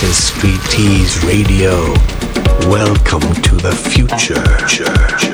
This is Street Tease Radio. Welcome to the future.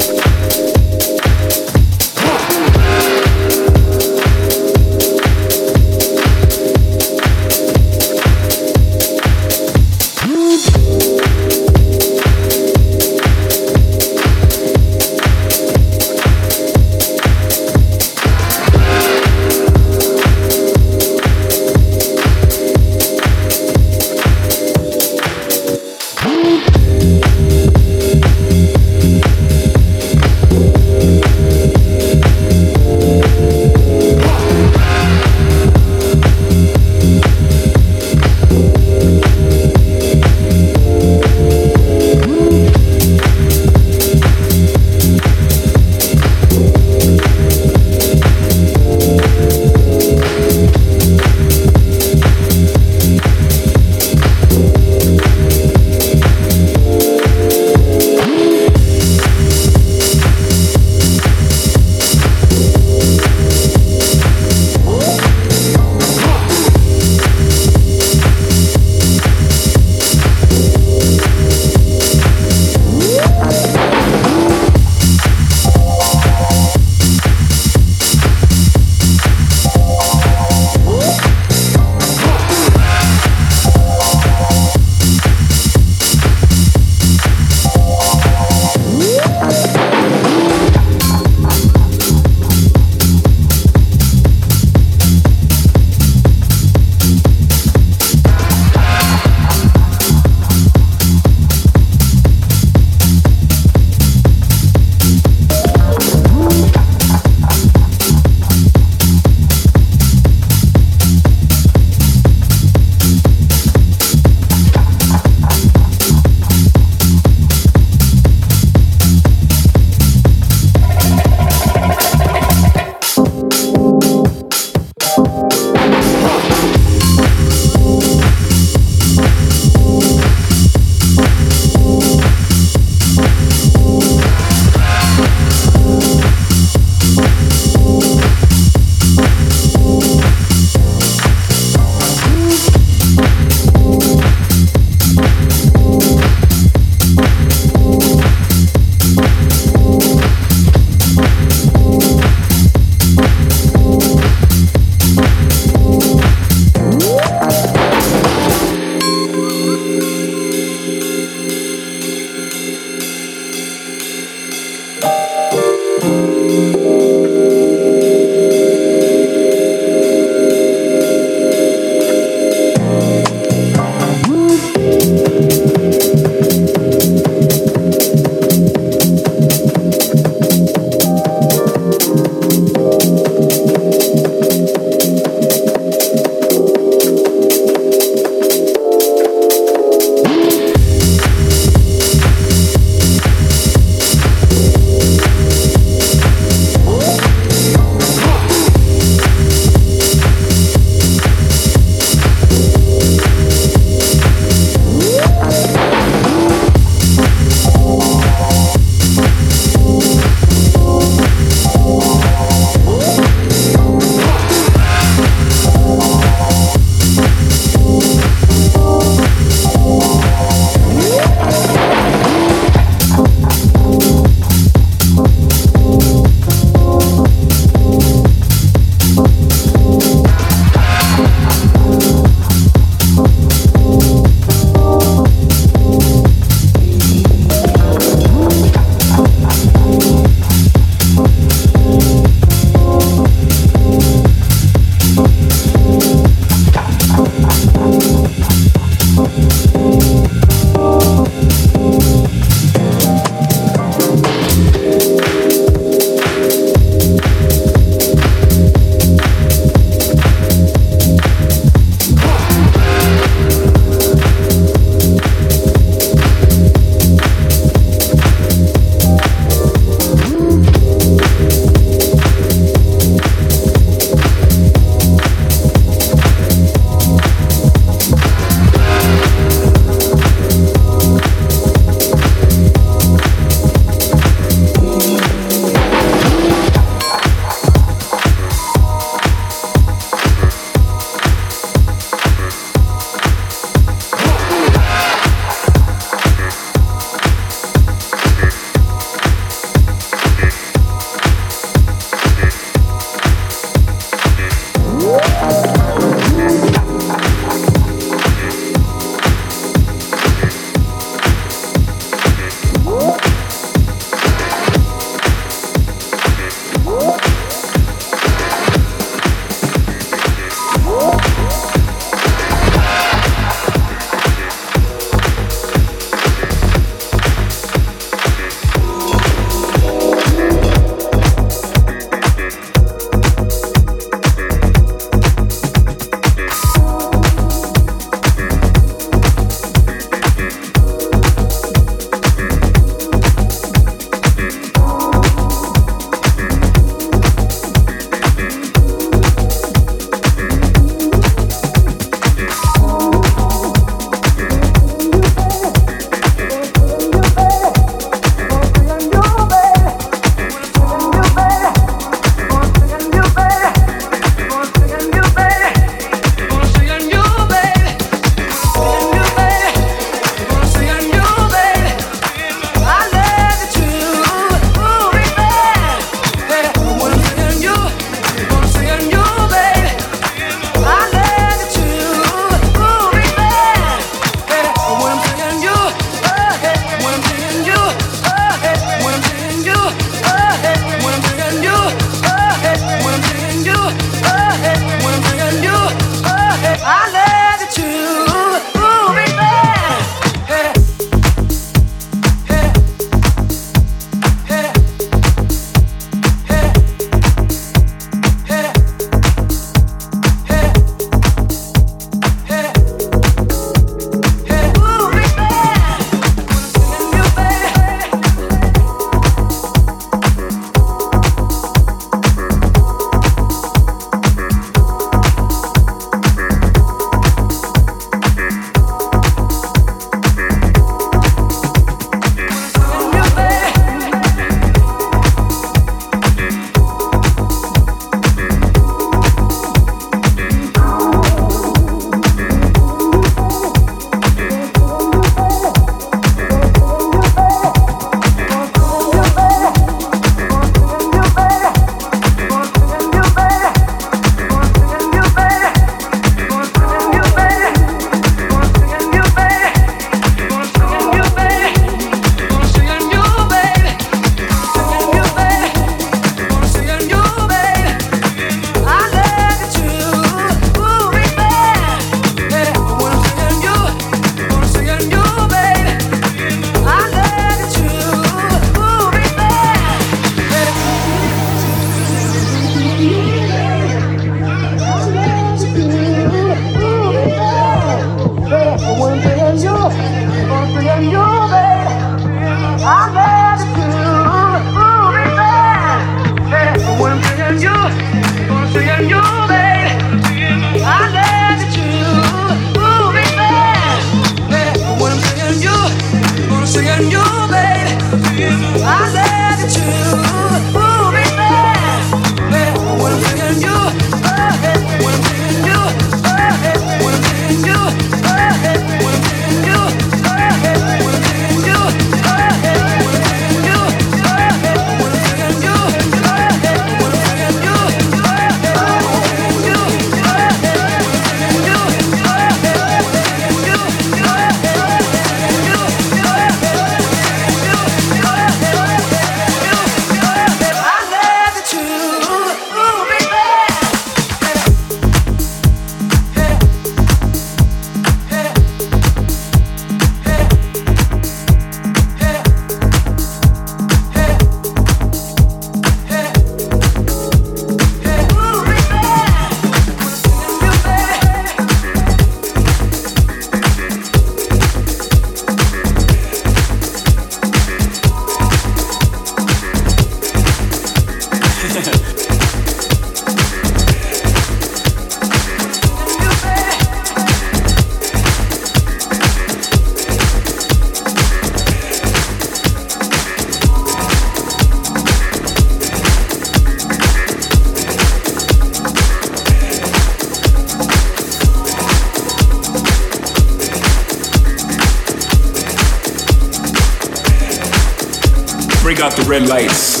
Red lights.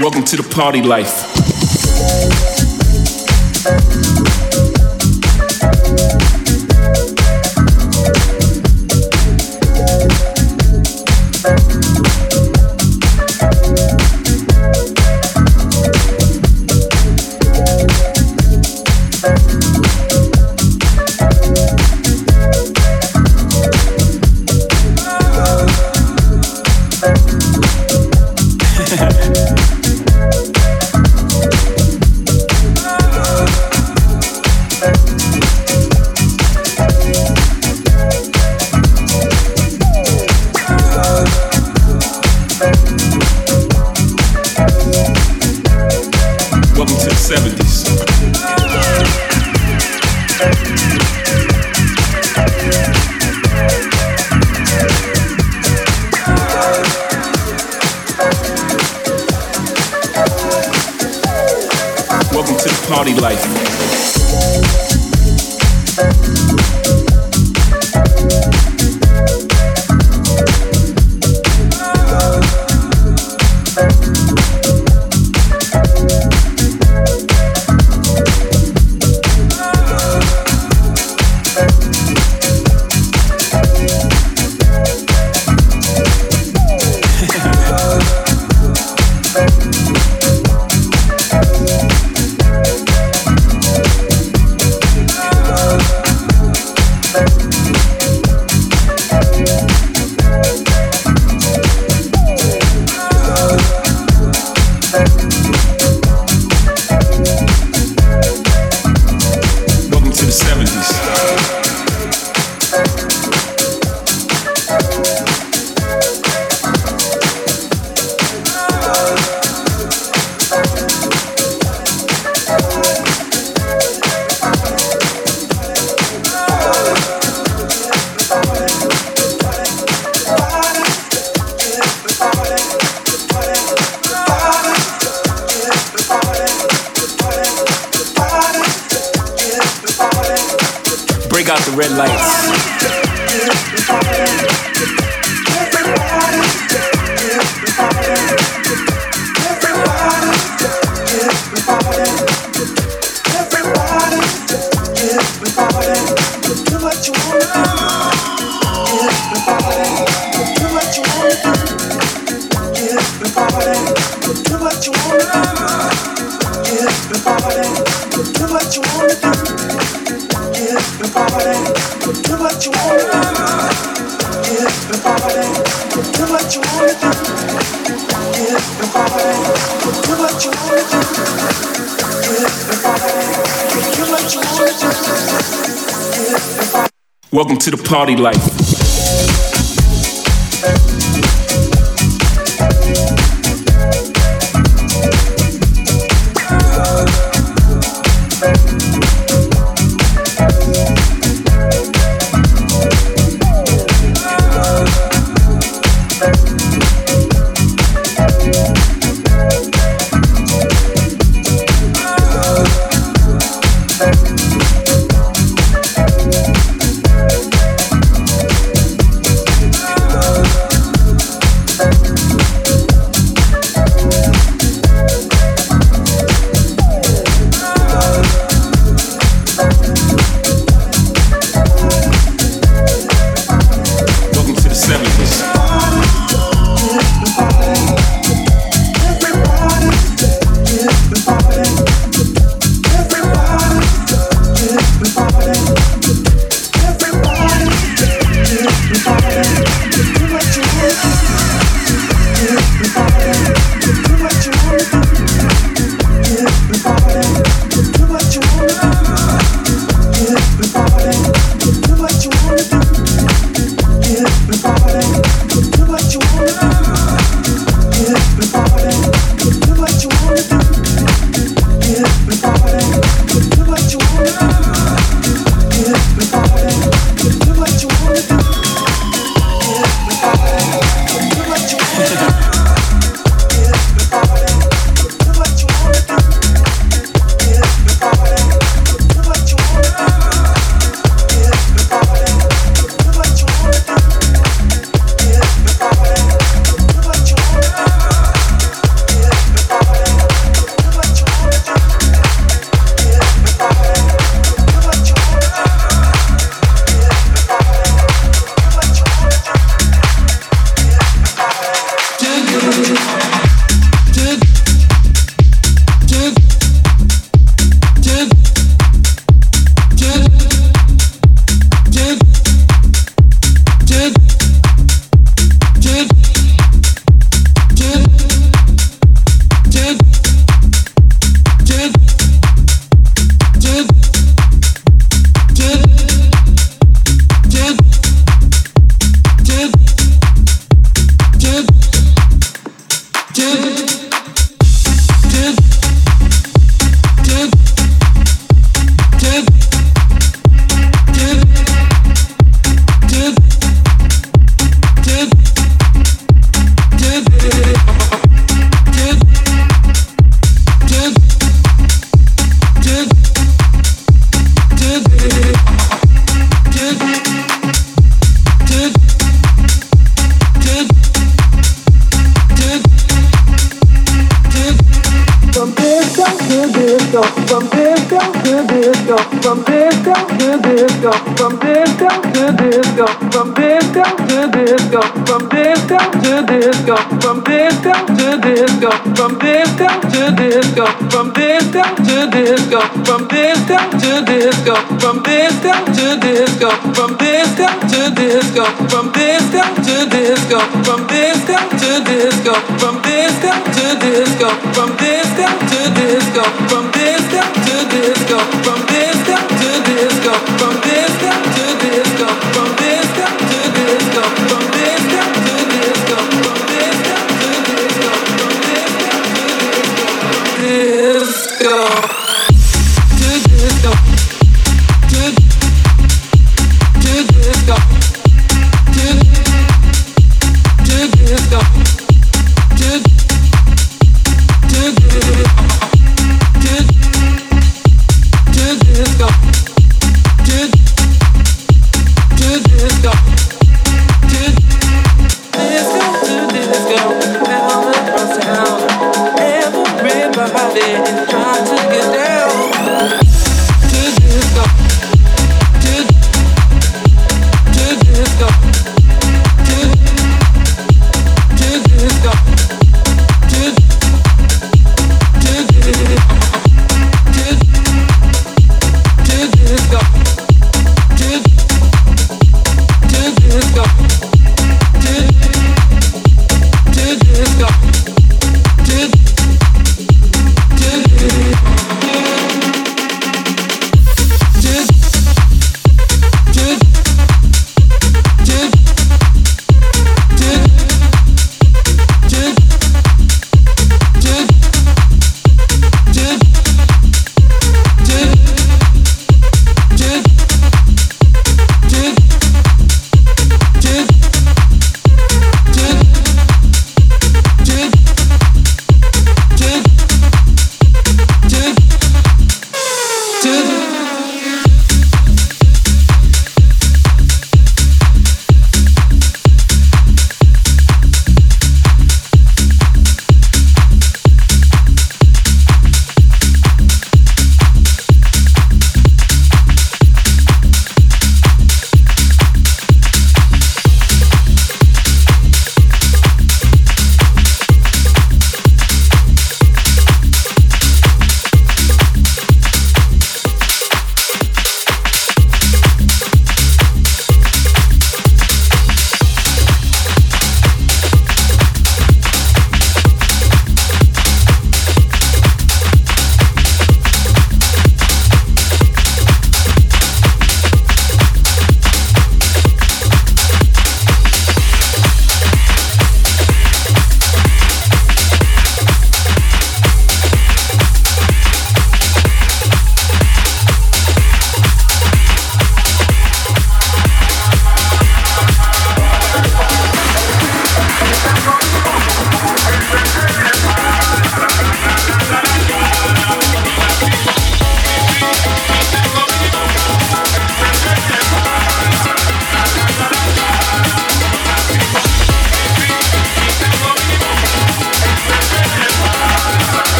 Welcome to the party life.